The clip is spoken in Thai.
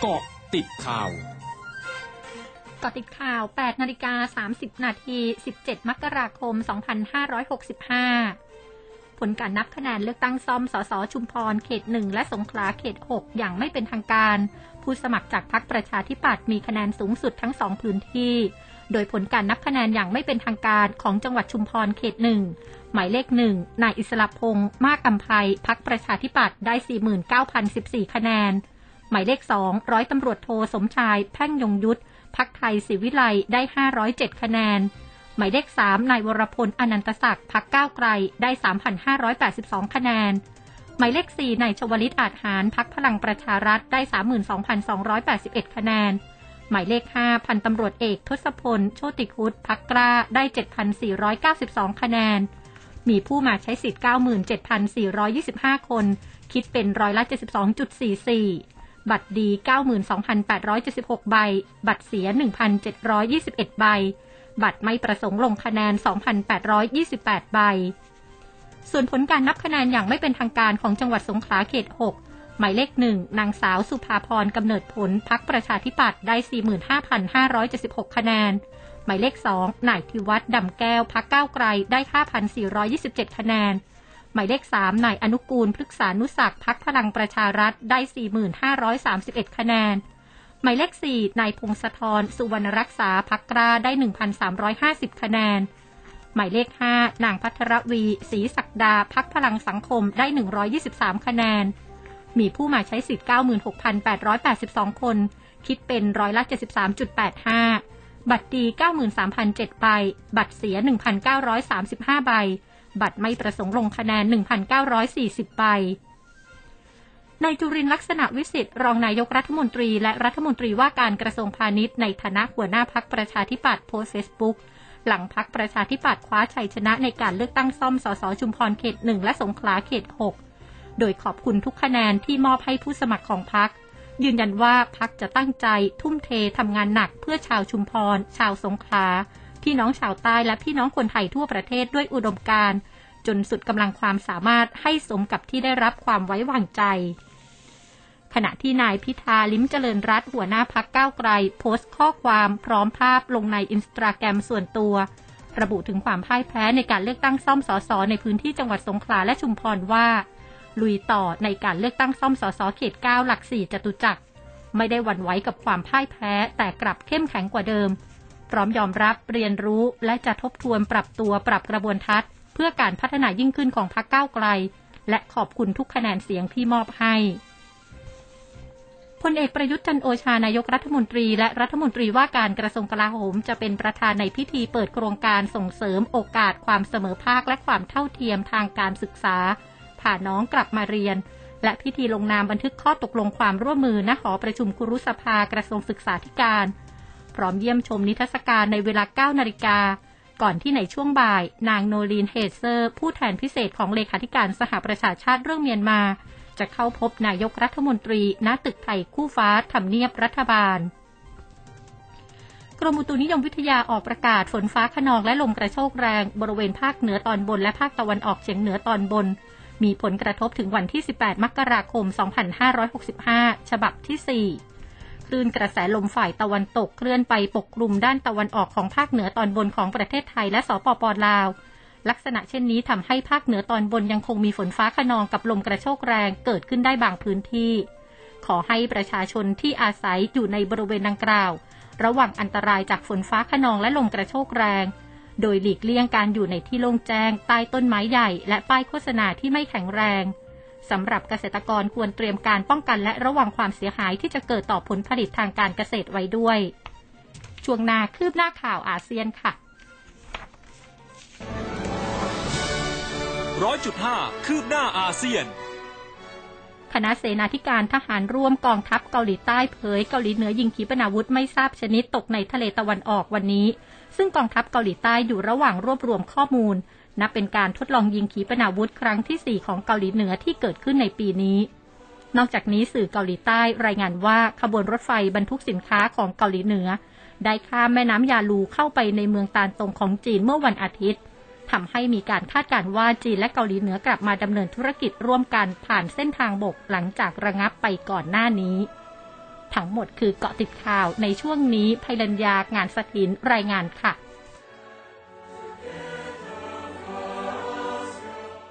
เกาะติดข่าวกาะติดข่าว 8 นาฬิกา 30 นาที 17 มกราคม 2565 ผลการนับคะแนนเลือกตั้งซ่อม สส ชุมพร เขต 1 และสงขลา เขต 6 อย่างไม่เป็นทางการ ผู้สมัครจากพรรคประชาธิปัตย์มีคะแนนสูงสุดทั้งสองพื้นที่ โดยผลการนับคะแนนอย่างไม่เป็นทางการของจังหวัดชุมพร เขต 1 หมายเลขหนึ่งนายอิสระพงศ์ มากกำไพพักประชาธิปัตย์ได้ 49,014 คะแนน หมายเลขสองร้อยตำรวจโทสมชายแพ่งยงยุทธพักไทยศิวิไลได้ 507 คะแนน หมายเลข 3 นายวรพล อนันตศักดิ์พักก้าวไกลได้ 3,582 คะแนน หมายเลข 4 นายชวลิตอาจหารพักพลังประชารัฐได้ 32,281 คะแนน หมายเลข 5 พันตำรวจเอกทศพล โชติคุตพักกล้าได้ 7,492 คะแนน มีผู้มาใช้สิทธิ์ 97,425 คน คิดเป็นร้อยละ 72.44 บัตรดี 92,876 ใบ บัตรเสีย 1,721 ใบ บัตรไม่ประสงค์ลงคะแนน 2,828 ใบ ส่วนผลการนับคะแนนอย่างไม่เป็นทางการของจังหวัดสงขลาเขต 6 หมายเลขหนึ่งนางสาวสุภาพรกำเนิดผลพักประชาธิปัตย์ได้ 45,576 คะแนน หมายเลขสองนายทิวัฒน์ดำแก้วพักก้าวไกลได้ 5,427 คะแนน หมายเลข3นายอนุกูลพฤกษานุสักพักพลังประชารัฐได้ 4,531 คะแนน หมายเลข4นายพงศธรสุวรรณรักษาพักกล้าได้ 1,350 คะแนน หมายเลข5นางพัทรวีศรีศักดาพักพลังสังคมได้ 123 คะแนน มีผู้มาใช้สิทธิ์ 96,882 คน คิดเป็นร้อยละ 73.85 บัตรดี 93,007ใบ บัตรเสีย 1,935 ใบ บัตรไม่ประสงค์ลงคะแนน 1,940 ใบนายจุรินลักษณะวิสิทธิ์รองนายกรัฐมนตรี และรัฐมนตรีว่าการกระทรวงพาณิชย์ในฐานะหัวหน้าพักประชาธิปัตย์โพสเฟซบุ๊กหลังพักประชาธิปัตย์คว้าชัยชนะในการเลือกตั้งซ่อมสสชุมพรเขตหนึ่งและสงขลาเขต 6 โดยขอบคุณทุกคะแนนที่มอบให้ผู้สมัครของพัก ยืนยันว่าพักจะตั้งใจทุ่มเททำงานหนักเพื่อชาวชุมพร ชาวสงขลาพี่น้องชาวใต้และพี่น้องคนไทยทั่วประเทศด้วยอุดมการณ์ จนสุดกำลังความสามารถให้สมกับที่ได้รับความไว้วางใจ ขณะที่นายพิธาลิ้มเจริญรัตหัวหน้าพักก้าวไกล โพสต์ข้อความพร้อมภาพลงในอินสตาแกรมส่วนตัว ระบุถึงความพ่ายแพ้ในการเลือกตั้งซ่อมสอสอในพื้นที่จังหวัดสงขลาและชุมพรว่า ลุยต่อในการเลือกตั้งซ่อมสอสอเขต 9 หลักสี่จตุจักรไม่ได้หวั่นไหวกับความพ่ายแพ้แต่กลับเข้มแข็งกว่าเดิม พร้อมยอมรับเรียนรู้และจะทบทวนปรับตัวปรับกระบวนทัศน์ เพื่อการพัฒนายิ่งขึ้นของพรรคก้าวไกล และขอบคุณทุกคะแนนเสียงที่มอบให้พลเอกประยุทธ์จันโอชานายกรัฐมนตรี และรัฐมนตรีว่าการกระทรวงกลาโหม จะเป็นประธานในพิธีเปิดโครงการส่งเสริมโอกาสความเสมอภาคและความเท่าเทียมทางการศึกษา ผ่าน้องกลับมาเรียน และพิธีลงนามบันทึกข้อตกลงความร่วมมือณหอประชุมครุสภากระทรวงศึกษาธิการ พร้อมเยี่ยมชมนิทรรศการในเวลา 9 นาฬิกา ก่อนที่ในช่วงบ่าย นางโนลีนเฮเซอร์ ผู้แทนพิเศษของเลขาธิการสหประชาชาติเรื่องเมียนมา จะเข้าพบนายกรัฐมนตรีณตึกไทยคู่ฟ้าทำเนียบรัฐบาลกรมอุตุนิยมวิทยาออกประกาศฝนฟ้าขนองและลมกระโชกแรง บริเวณภาคเหนือตอนบนและภาคตะวันออกเฉียงเหนือตอนบน มีผลกระทบถึงวันที่ 18 มกราคม 2565 ฉบับที่ 4 คลื่นกระแสลมฝ่ายตะวันตกเคลื่อนไปปกคลุมด้านตะวันออกของภาคเหนือตอนบนของประเทศไทยและสปปลาว ลักษณะเช่นนี้ทำให้ภาคเหนือตอนบนยังคงมีฝนฟ้าขนองกับลมกระโชกแรงเกิดขึ้นได้บางพื้นที่ ขอให้ประชาชนที่อาศัยอยู่ในบริเวณดังกล่าว ระวังอันตรายจากฝนฟ้าขนองและลมกระโชกแรง โดยหลีกเลี่ยงการอยู่ในที่โล่งแจ้งใต้ต้นไม้ใหญ่ และป้ายโฆษณาที่ไม่แข็งแรง สำหรับเกษตรกรควรเตรียมการป้องกันและระวังความเสียหายที่จะเกิดต่อผลผลิตทางการเกษตรไว้ด้วย ช่วงนาคืบหน้าข่าวอาเซียนค่ะร้อยจุดห้าคืบหน้าอาเซียน คณะเสนาธิการทหารร่วมกองทัพเกาหลีใต้เผยเกาหลีเหนือยิงขีปนาวุธไม่ทราบชนิดตกในทะเลตะวันออกวันนี้ ซึ่งกองทัพเกาหลีใต้อยู่ระหว่างรวบรวมข้อมูล นับเป็นการทดลองยิงขีปนาวุธครั้งที่ 4 ของเกาหลีเหนือที่เกิดขึ้นในปีนี้ นอกจากนี้สื่อเกาหลีใต้รายงานว่าขบวนรถไฟบรรทุกสินค้าของเกาหลีเหนือ ได้ข้ามแม่น้ำยาลูเข้าไปในเมืองตานตงของจีนเมื่อวันอาทิตย์ทำให้มีการคาดการณ์ว่าจีนและเกาหลีเหนือกลับมาดำเนินธุรกิจร่วมกันผ่านเส้นทางบกหลังจากระงับไปก่อนหน้านี้ ทั้งหมดคือเกาะติดข่าวในช่วงนี้ภัยรัญญางานสถินรายงานค่ะ